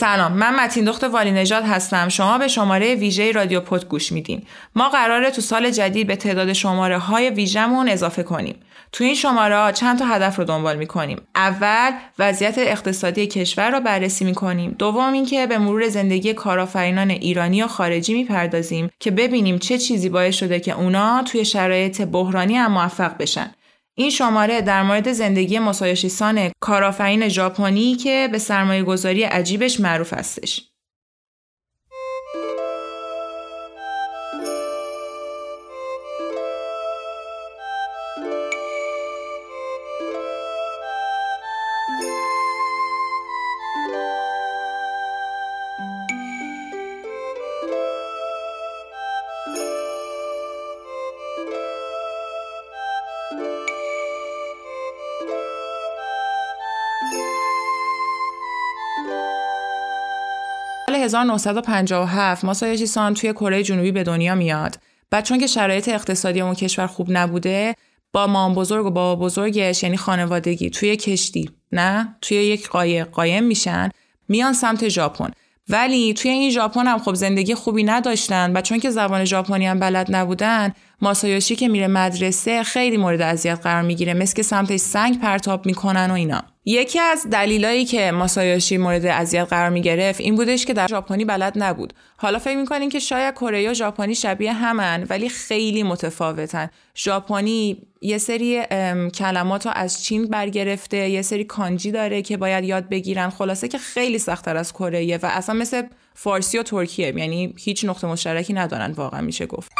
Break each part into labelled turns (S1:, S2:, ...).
S1: سلام من متین دخت والی نژاد هستم. شما به شماره ویژه رادیو پد گوش میدین. ما قراره تو سال جدید به تعداد شماره های ویژمون اضافه کنیم. تو این شماره ها چند تا هدف رو دنبال می‌کنیم. اول وضعیت اقتصادی کشور رو بررسی می‌کنیم. دوم اینکه به مرور زندگی کارآفرینان ایرانی و خارجی می‌پردازیم که ببینیم چه چیزی باعث شده که اونا توی شرایط بحرانی هم موفق بشن. این شماره در مورد زندگی مسایشیسان کارآفرین ژاپنی که به سرمایه گذاری عجیبش معروف هستش. 1957 ماسایوشی سان توی کره جنوبی به دنیا میاد. بعد چون که شرایط اقتصادی اون کشور خوب نبوده با مام بزرگ و بابا بزرگش یعنی خانوادگی توی کشتی نه؟ توی یک قایق قایم میشن میان سمت ژاپن. ولی توی این ژاپن هم خب زندگی خوبی نداشتن و چون که زبان ژاپنی هم بلد نبودن ماسایوشی که میره مدرسه خیلی مورد اذیت قرار می‌گیره مثل که سمتش سنگ پرتاب می‌کنن و اینا. یکی از دلایلی که ماسایوشی مورد اذیت قرار می گرفت این بودش که در ژاپنی بلد نبود. حالا فکر می‌کنین که شاید کره و ژاپنی شبیه همن ولی خیلی متفاوتن. ژاپنی یه سری کلمات رو از چین برگرفته یه سری کانجی داره که باید یاد بگیرن. خلاصه که خیلی سختتر از کره و اصلا مثل فارسی و ترکیه یعنی هیچ نقطه مشترکی ندارن واقعا میشه گفت.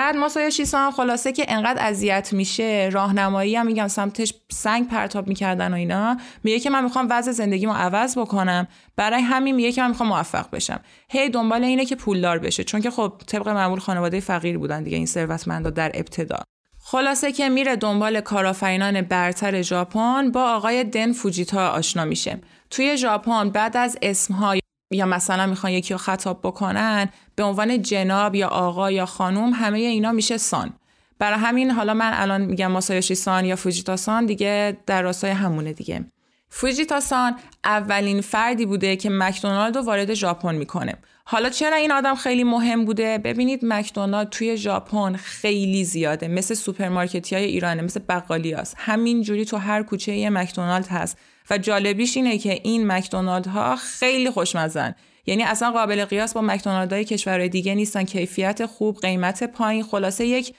S1: بعد ماسایوشی خلاصه که انقدر اذیت میشه راهنمایی هم میگم سمتش سنگ پرتاب می‌کردن و اینا. میگه که من می‌خوام وضع زندگیمو عوض بکنم. برای همین میگه که من می‌خوام موفق بشم. هی دنبال اینه که پولدار بشه. چون که خب طبق معمول خانواده فقیر بودن دیگه این ثروتمندا در ابتدا. خلاصه که میره دنبال کارآفرینان برتر ژاپن با آقای دن فوجیتا آشنا میشه. توی ژاپن بعد از اسمهای یا مثلا می‌خوان یکی رو خطاب بکنن به عنوان جناب یا آقا یا خانوم همه اینا میشه سان. برای همین حالا من الان میگم ماسایوشی سان یا فوجیتا سان دیگه در راستای همونه دیگه. فوجیتا سان اولین فردی بوده که مکدونالد رو وارد ژاپن می‌کنه. حالا چرا این آدم خیلی مهم بوده؟ ببینید مکدونالد توی ژاپن خیلی زیاده. مثل سوپرمارکتی های ایرانه مثل بقالی هست همین جوری تو هر کوچه یه مکدونالد هست. و جالبیش اینه که این مکدونالد ها خیلی خوشمزن یعنی اصلا قابل قیاس با مکدونالد های کشورهای دیگه نیستن. کیفیت خوب قیمت پایین. خلاصه یک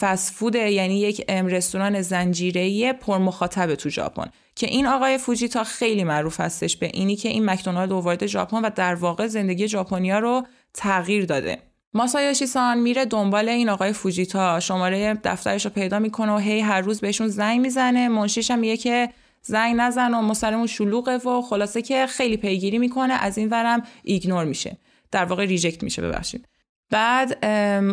S1: فسفوده یعنی یک رستوران زنجیره‌ای پر مخاطب تو ژاپن. که این آقای فوجیتا خیلی معروف هستش به اینی که این مکدونالد وارد ژاپن و در واقع زندگی ژاپنیا رو تغییر داده. ماسایوشی سان میره دنبال این آقای فوجیتا شماره دفترش رو پیدا می‌کنه و هی هر روز بهشون زنگ می‌زنه. منشیش هم میگه که زنگ نزن و سرمون شلوغه و خلاصه که خیلی پیگیری می‌کنه از این ورم ignore میشه. در واقع reject میشه ببخشید. بعد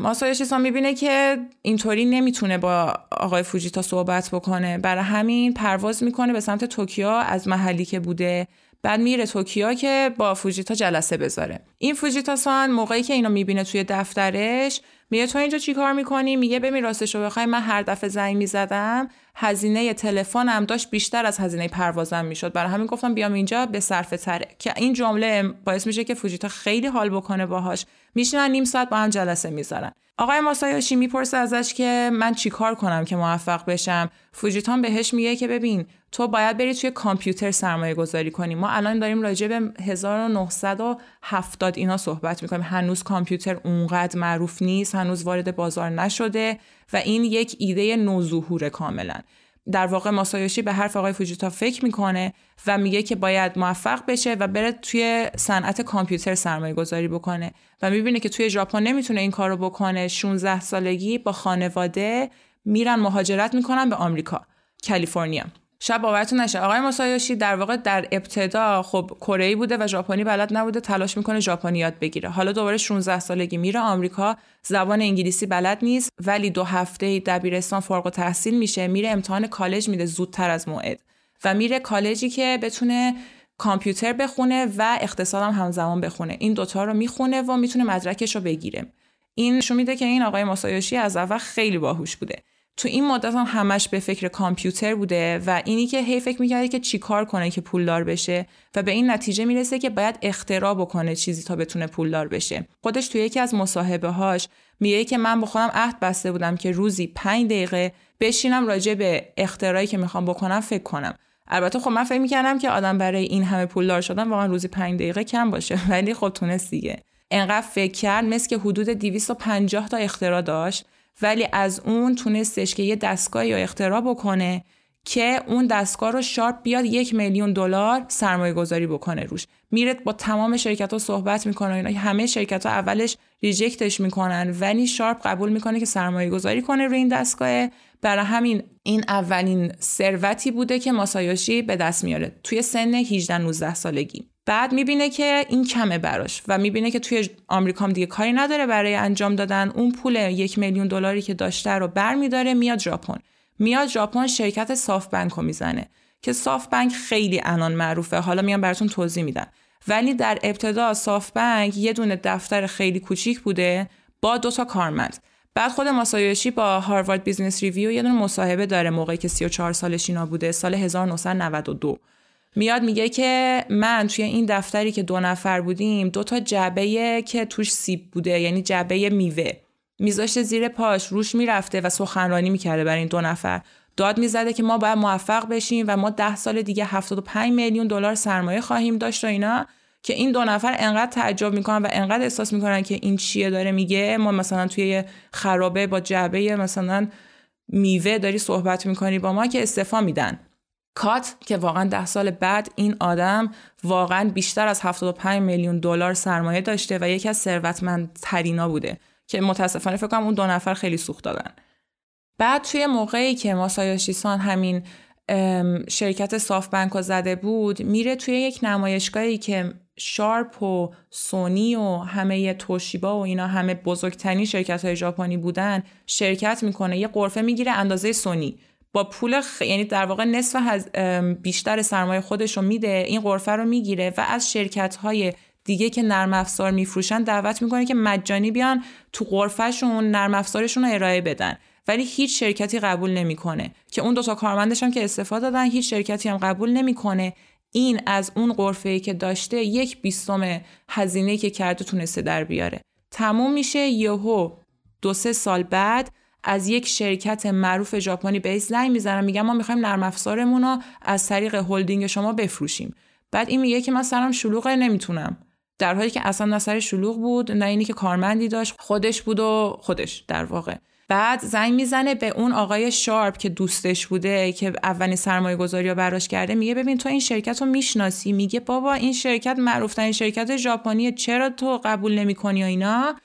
S1: ماسایوشی می‌بینه که اینطوری نمی‌تونه با آقای فوجیتا صحبت بکنه. برای همین پرواز می‌کنه به سمت توکیو از محلی که بوده. بعد میره توکیو که با فوجیتا جلسه بذاره. این فوجیتا سان موقعی که اینو می‌بینه توی دفترش میگه تو اینجا چیکار می‌کنی؟ میگه ببین راستش رو بخوای من هر دفعه زنگ می‌زدم هزینه تلفنم داشت بیشتر از هزینه پروازم می‌شد. برای همین گفتم بیام اینجا به صرفه تره که این جمله باعث میشه که فوجیتا خیلی حال بکنه باهاش. میشینن نیم ساعت با هم جلسه می‌ذارن. آقای ماسایوشی می‌پرسه ازش که من چیکار کنم که موفق بشم. فوجیتان بهش میگه که ببین تو باید بری توی کامپیوتر سرمایه گذاری کنی. ما الان داریم راجع به 1970 اینا صحبت می‌کنیم. هنوز کامپیوتر اونقدر معروف نیست هنوز وارد بازار نشده و این یک ایده نوظهور کاملا. در واقع ماسایوشی به حرف آقای فوجیتا فکر می‌کنه و میگه که باید موفق بشه و بره توی صنعت کامپیوتر سرمایه گذاری بکنه و می‌بینه که توی ژاپن نمی‌تونه این کارو بکنه. 16 سالگی با خانواده میرن مهاجرت می‌کنن به آمریکا کالیفرنیا. شب باورتون نشه. آقای ماسایوشی در واقع در ابتدا خب کره بوده و ژاپنی بلد نبوده تلاش می‌کنه ژاپنی یاد بگیره. حالا دوباره 16 سالگی میره آمریکا زبان انگلیسی بلد نیست ولی دو هفته دبیرستان فارغ التحصیل میشه میره امتحان کالج میده زودتر از موعد. و میره کالجی که بتونه کامپیوتر بخونه و اقتصادم هم همزمان بخونه. این دوتا رو می‌خونه و می‌تونه مدرکش رو بگیره. این نشون میده که این آقای ماسایوشی از اول خیلی باهوش بوده. تو این مدت هم همش به فکر کامپیوتر بوده و اینی که هی فکر می‌کرده که چیکار کنه که پولدار بشه و به این نتیجه می‌رسه که باید اختراع بکنه چیزی تا بتونه پولدار بشه. خودش تو یکی از مصاحبه هاش میگه که من با خودم عهد بسته بودم که روزی پنج دقیقه بشینم راجع به اختراعی که می‌خوام بکنم فکر کنم. البته خب من فکر می‌کردم که آدم برای این همه پولدار شدن واقعا روزی پنج دقیقه کم باشه ولی خب تونست دیگه. انقدر فکر کرد مثل که حدود 250 تا اختراع داشت. ولی از اون تونستش که یه دستگاهی یا اختراع بکنه که اون دستگاه رو شارپ بیاد یک میلیون دلار سرمایه گذاری بکنه روش. میره با تمام شرکت ها صحبت می‌کنه اینا. همه شرکت ها اولش ریجکتش می‌کنن ولی شارپ قبول می‌کنه که سرمایه گذاری کنه روی این دستگاه. برای همین این اولین ثروتی بوده که ماسایوشی به دست میاره. توی سن 18 19 سالگی. بعد می‌بینه که این کمه براش و می‌بینه که توی آمریکا دیگه کاری نداره برای انجام دادن. اون پول یک میلیون دلاری که داشته رو برمیداره میاد ژاپن. میاد ژاپن شرکت صاف بنک رو می‌زنه که صاف بنک خیلی الان معروفه. حالا میان براتون توضیح میدم. ولی در ابتدا SoftBank یه دونه دفتر خیلی کوچیک بوده با دو تا کارمند. بعد خود ماسایوشی با Harvard Business Review یه دونه مصاحبه داره موقعی که 34 سالش اینا بوده سال 1992 میاد میگه که من توی این دفتری که دو نفر بودیم دو تا جعبه که توش سیب بوده یعنی جعبه میوه. میذاشته زیر پاش روش می‌رفته و سخنرانی می‌کرده برای این دو نفر. داد می‌زده که ما باید موفق بشیم و ما ده سال دیگه 75 میلیون دلار سرمایه خواهیم داشت و اینا که این دو نفر انقدر تعجب می‌کنن و انقدر احساس می‌کنن که این چیه داره میگه. ما مثلا توی خرابه با جعبه مثلا میوه داری صحبت می‌کنی با ما که استفا میدن. کات که واقعا ده سال بعد این آدم واقعا بیشتر از 75 میلیون دلار سرمایه داشته و یکی از ثروتمندترینا بوده که متاسفانه فکر کنم اون دو نفر خیلی سوخت دادن. بعد توی موقعی که ماسایوشی سان همین شرکت صاف بنک زده بود میره توی یک نمایشگاهی که شارپ و سونی و همه توشیبا و اینا همه بزرگترین شرکت های ژاپنی بودن شرکت می‌کنه یه قرفه می‌گیره اندازه سونی. با پول خ... یعنی در واقع نصف هز... بیشتر سرمایه خودش رو میده این قرفه رو می‌گیره و از شرکت های دیگه که نرم افزار میفروشن دعوت می‌کنه که مجانی بیان تو قرفهشون نرم افزارشون رو ارائه بدن. ولی هیچ شرکتی قبول نمی‌کنه که اون دوتا کارمندش هم که استفاده دادن هیچ شرکتی هم قبول نمی‌کنه. این از اون قرفه که داشته یک بیستم هزینه که کرده تونسته در بیاره. تموم میشه یهو دو سه سال بعد از یک شرکت معروف ژاپنی به زنگ می‌زنن میگن ما می‌خوایم نرم افزارمون رو از طریق هلدینگ شما بفروشیم. بعد این میگه که من سرم شلوغه نمی‌تونم. در حالی که اصلا نه شلوغ بود نه اینی که کارمندی داشت خودش بود و خودش در واقع. بعد زنگ می‌زنه به اون آقای شارپ که دوستش بوده که اولین سرمایه گذاری رو براش کرده میگه ببین تو این شرکت رو می‌شناسی. میگه بابا این شرکت معروفترین شرکت ژاپنیه چرا تو قبول نمی‌کنی و اینا؟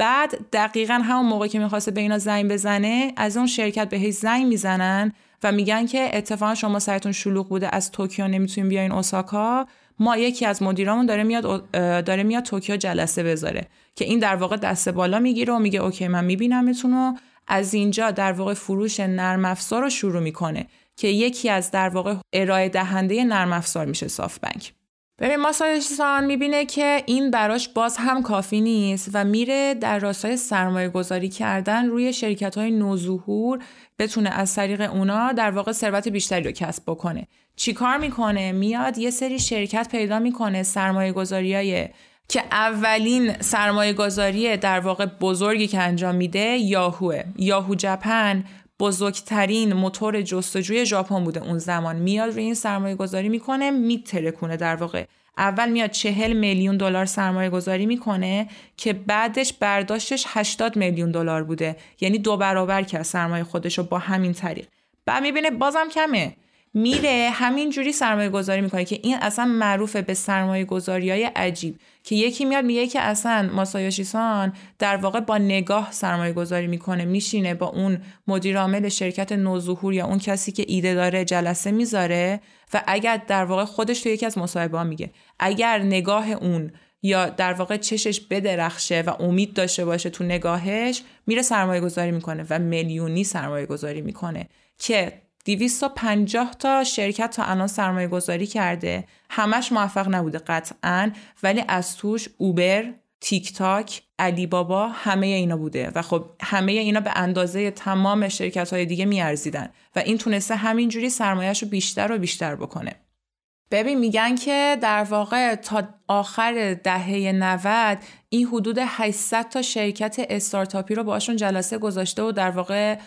S1: بعد دقیقا همون موقع که می‌خواسته به اینا زنگ بزنه از اون شرکت بهش زنگ می‌زنن و میگن که اتفاقا شما سرتون شلوغ بوده از توکیو نمی‌تونین بیاین اوساکا. ما یکی از مدیرامون داره میاد داره میاد توکیو جلسه بذاره که این در واقع دست بالا می‌گیره و میگه اوکی من میبینمتون و از اینجا در واقع فروش نرم افزار رو شروع می‌کنه که یکی از در واقع ارائه دهنده نرم افزار میشه صاف بنک. ببین ماسایوشی می‌بینه که این براش باز هم کافی نیست و میره در راستای سرمایه گذاری کردن روی شرکت های نوظهور بتونه از طریق اونا در واقع ثروت بیشتری رو کسب بکنه. چیکار می‌کنه؟ میاد یه سری شرکت پیدا می‌کنه سرمایه های که اولین سرمایه گذاری در واقع بزرگی که انجام میده یاهوه. یاهو جپن بزرگترین موتور جستجوی ژاپن بوده اون زمان. میاد روی این سرمایه گذاری می‌کنه میترکونه در واقع. اول میاد چهل میلیون دلار سرمایه گذاری می‌کنه که بعدش برداشتش 80 میلیون دلار بوده. یعنی دو برابر کرد سرمایه خودش رو با همین طریق. بعد می‌بینه بازم کمه. میره همینجوری سرمایه گذاری می‌کنه که این اصلا معروفه به سرمایه گذاری های عجیب. که یکی میاد میگه که اصلا ماسایوشیسان در واقع با نگاه سرمایه گذاری می‌کنه میشینه با اون مدیر عامل شرکت نوظهور یا اون کسی که ایده داره جلسه می‌ذاره و اگر در واقع خودش تو یکی از مصاحبه میگه. اگر نگاه اون یا در واقع چشش بدرخشه و امید داشته باشه تو نگاهش میره سرمایه گذاری می‌کنه و میلیونی سرمایه گذاری می‌کنه. که 250 تا شرکت تا الان سرمایه گذاری کرده. همش موفق نبوده قطعا ولی از توش اوبر تیک تاک علی بابا همه اینا بوده. و خب همه اینا به اندازه تمام شرکت های دیگه میارزیدن. و این تونسته همینجوری سرمایهش رو بیشتر و بیشتر بکنه. ببین میگن که در واقع تا آخر دهه 90 این حدود 800 تا شرکت استارتاپی رو باشون جلسه گذاشته و در واقع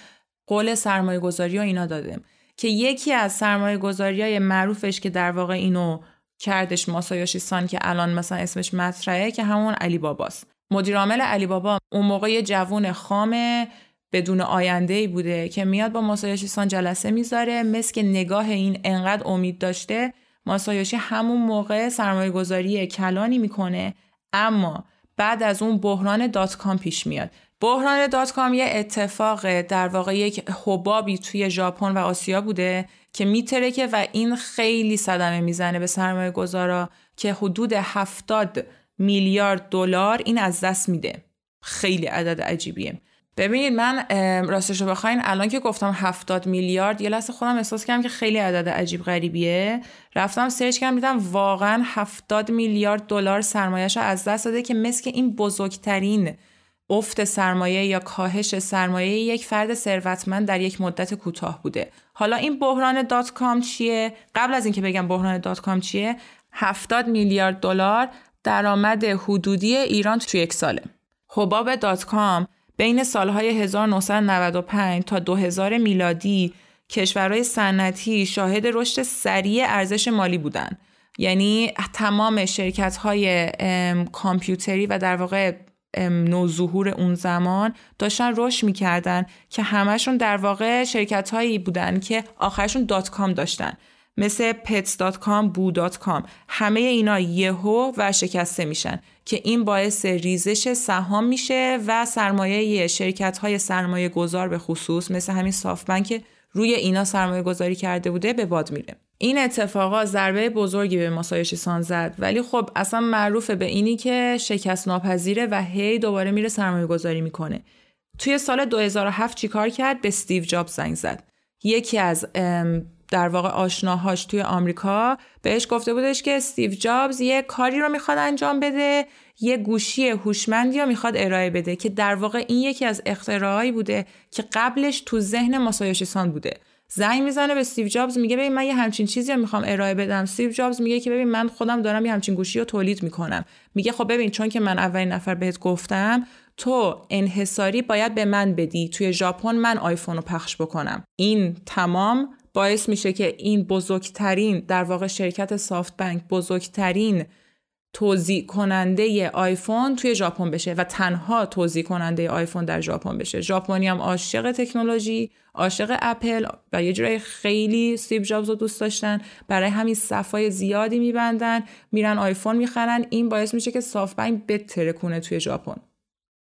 S1: قول سرمایه گذاری و اینا داده که یکی از سرمایه گذاری های معروفش که در واقع اینو کردش ماسایوشی سان که الان مثلا اسمش مطرحه که همون علی باباست. مدیر عامل علی بابا اون موقع یه جوون خام بدون آینده ای بوده که میاد با ماسایوشی سان جلسه می‌ذاره. مثل که نگاه این انقدر امید داشته ماسایوشی همون موقع سرمایه گذاری کلانی می‌کنه اما بعد از اون بحران دات کام پیش میاد. بحران dot com یه اتفاق در واقع یک حبابی توی ژاپن و آسیا بوده که میترکه و این خیلی صدمه می‌زنه به سرمایه گذارا که حدود 70 میلیارد دلار این از دست میده. خیلی عدد عجیبیه. ببینید من راستش رو بخواین الان که گفتم 70 میلیارد یه لحظه خودم احساس کردم که خیلی عدد عجیب غریبیه. رفتم search کردم دیدم واقعا 70 میلیارد دلار سرمایهش از دست داده که مثل این بزرگترین افت سرمایه یا کاهش سرمایه یک فرد ثروتمند در یک مدت کوتاه بوده. حالا این بحران dot com چیه؟ قبل از اینکه بگم بحران dot com چیه 70 میلیارد دلار درآمد حدودی ایران توی یک ساله. حباب dot com بین سالهای 1995 تا 2000 میلادی کشورهای صنعتی شاهد رشد سریع ارزش مالی بودند. یعنی تمام شرکت های کامپیوتری و در واقع نوظهور اون زمان داشتن رشد می‌کردن که همشون در واقع شرکت هایی بودن که آخرشون دات کام داشتن. مثل pets.com, بو.com همه اینا یهو و شکسته میشن که این باعث ریزش سهام میشه و سرمایه شرکت های سرمایه گذار به خصوص مثل همین بانک روی اینا سرمایه گذاری کرده بوده به باد میره. این اتفاقا ضربه بزرگی به سان زد. ولی خب اصلا معروفه به اینی که شکست ناپذیره و هی دوباره میره سرمایه گذاری می‌کنه. توی سال 2007 چیکار کرد؟ به استیو جاب زنگ زد. یکی از در واقع آشناهاش توی آمریکا بهش گفته بودش که استیو جابز یه کاری رو می‌خواد انجام بده یه گوشی هوشمندی رو می‌خواد ارائه بده که در واقع این یکی از اختراعایی بوده که قبلش تو ذهن ماسایوشی سان بوده. زنگ می‌زنه به استیو جابز میگه ببین من یه همچین چیزی رو می‌خوام ارائه بدم. استیو جابز میگه که ببین من خودم دارم یه همچین گوشی رو تولید می‌کنم. میگه خب ببین چون که من اولین نفر بهت گفتم تو انحصاری باید به من بدی. توی ژاپن من آیفون رو پخش بکنم. این تمام باعث میشه که این بزرگترین در واقع شرکت سافت بنک بزرگترین توزیع کننده آیفون توی ژاپن بشه و تنها توزیع کننده آیفون در ژاپن بشه. ژاپنی هم عاشق تکنولوژی عاشق اپل و یه جورای خیلی سیب جابز رو دوست داشتن. برای همین صفای زیادی میبندن میرن آیفون می‌خرن. این باعث میشه که سافت بنک بترکونه توی ژاپن.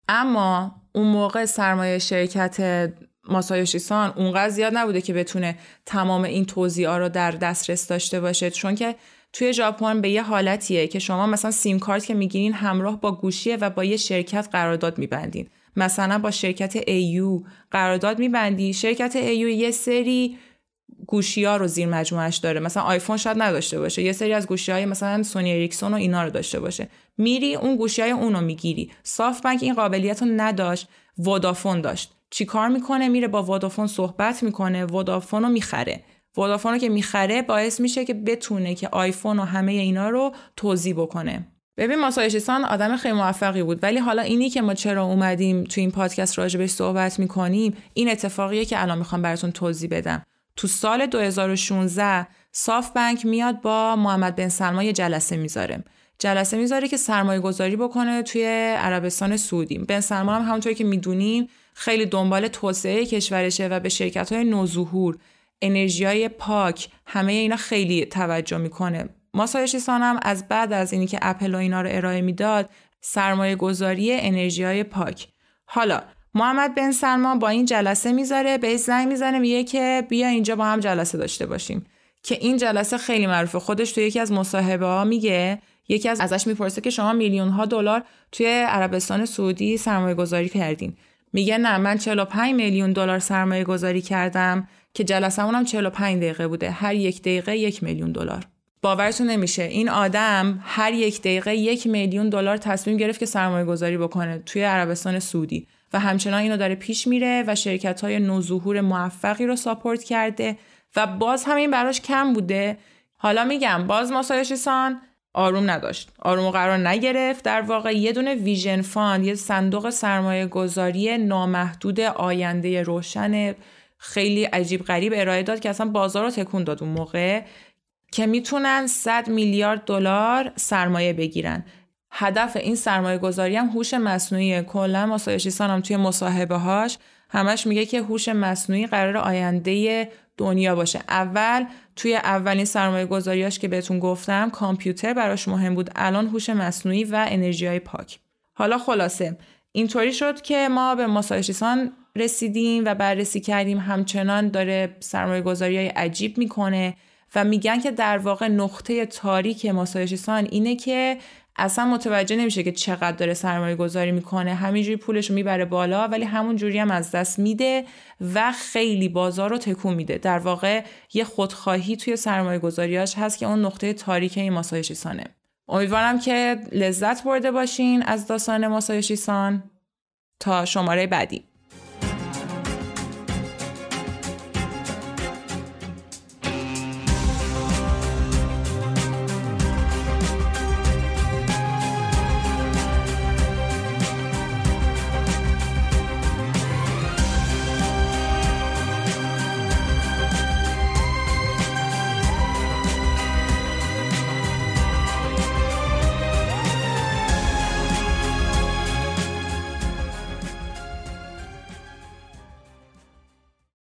S1: اما اون موقع سرمایه شرکت ماسایوشی سان اونقدر زیاد نبوده که بتونه تمام این توضیح رو در دسترس داشته باشه. چون که توی ژاپن به یه حالتیه که شما مثلا سیم کارت که می‌گیرین همراه با گوشیه و با یه شرکت قرارداد میبندین. مثلا با شرکت au قرارداد میبندی. شرکت au یه سری گوشی ها رو زیر مجموعش داره. مثلا آیفون شاید نداشته باشه. یه سری از گوشی های مثلا سونی اریکسون و اینا رو داشته باشه. میری اون گوشی های اون رو می‌گیری. سافت بانک این قابلیت رو نداشت. ودافون داشت. چیکار می‌کنه؟ میره با ودافون صحبت می‌کنه. ودافون رو می‌خره. ودافون رو که می‌خره باعث میشه که بتونه که آیفون و همه اینا رو توزیع بکنه. ببین ماسایشیسان آدم خیلی موفقی بود ولی حالا اینی که ما چرا اومدیم تو این پادکست راجبش صحبت می‌کنیم این اتفاقیه که الان می‌خوام براتون توضیح بدم. تو سال 2016 صاف بنک میاد با محمد بن سلمان یه جلسه می‌ذاره. جلسه می‌ذاره که سرمایه گذاری بکنه توی عربستان سعودی. بن سلمان هم همونطوری که می‌دونیم خیلی دنبال توسعه کشورشه و به شرکت های نوظهور انرژی های پاک همه اینا خیلی توجه می‌کنه. ماسایشیسان هم از بعد از اینی که اپل و اینا رو ارائه می‌داد سرمایه گذاری انرژی های پاک. حالا محمد بن سلمان با این جلسه می‌ذاره به زنگ می‌زنه میگه که بیا اینجا با هم جلسه داشته باشیم. که این جلسه خیلی معروفه. خودش تو یکی از مصاحبه ها میگه یکی از ازش می‌پرسه که شما میلیون ها دلار توی عربستان سعودی سرمایه گذاری کردین. میگه نه من 45 میلیون دلار سرمایه گذاری کردم. که جلسه هم 45 دقیقه بوده. هر یک دقیقه یک میلیون دلار. باورتون نمیشه. این آدم هر یک دقیقه یک میلیون دلار تصمیم گرفت که سرمایه گذاری بکنه توی عربستان سعودی. و همچنان اینو داره پیش میره و شرکت های نوظهور موفقی رو support کرده. و باز همین براش کم بوده. حالا میگم باز ماسایوشی آروم نداشت. آروم قرار نگرفت. در واقع یه دونه Vision Fund یه صندوق سرمایه گذاری نامحدود آینده روشن خیلی عجیب غریب ارائه داد که اصلا بازار رو تکون داد اون موقع که می‌تونن 100 میلیارد دلار سرمایه بگیرن. هدف این سرمایه گذاری هم هوش مصنوعی کلا ماسایوشیسان هم توی مصاحبه هاش همش میگه که هوش مصنوعی قرار آینده دنیا باشه. اول توی اولین سرمایه گذاریاش که بهتون گفتم کامپیوتر براش مهم بود. الان هوش مصنوعی و انرژی های پاک. حالا خلاصه اینطوری شد که ما به ماسایوشیسان رسیدیم و بررسی کردیم. همچنان داره سرمایه گذاری های عجیب می‌کنه و میگن که در واقع نقطه تاریک ماسایوشیسان اینه که اصلا متوجه نمیشه که چقدر داره سرمایه گذاری می‌کنه. همینجوری پولش رو می‌بره بالا ولی همون جوری هم از دست میده و خیلی بازار رو تکون میده. در واقع یه خودخواهی توی سرمایه گذاریاش هست که اون نقطه تاریک این ماسایوشیسانه امیدوارم که لذت برده باشین از داستان ماسایوشیسان تا شماره بعدی.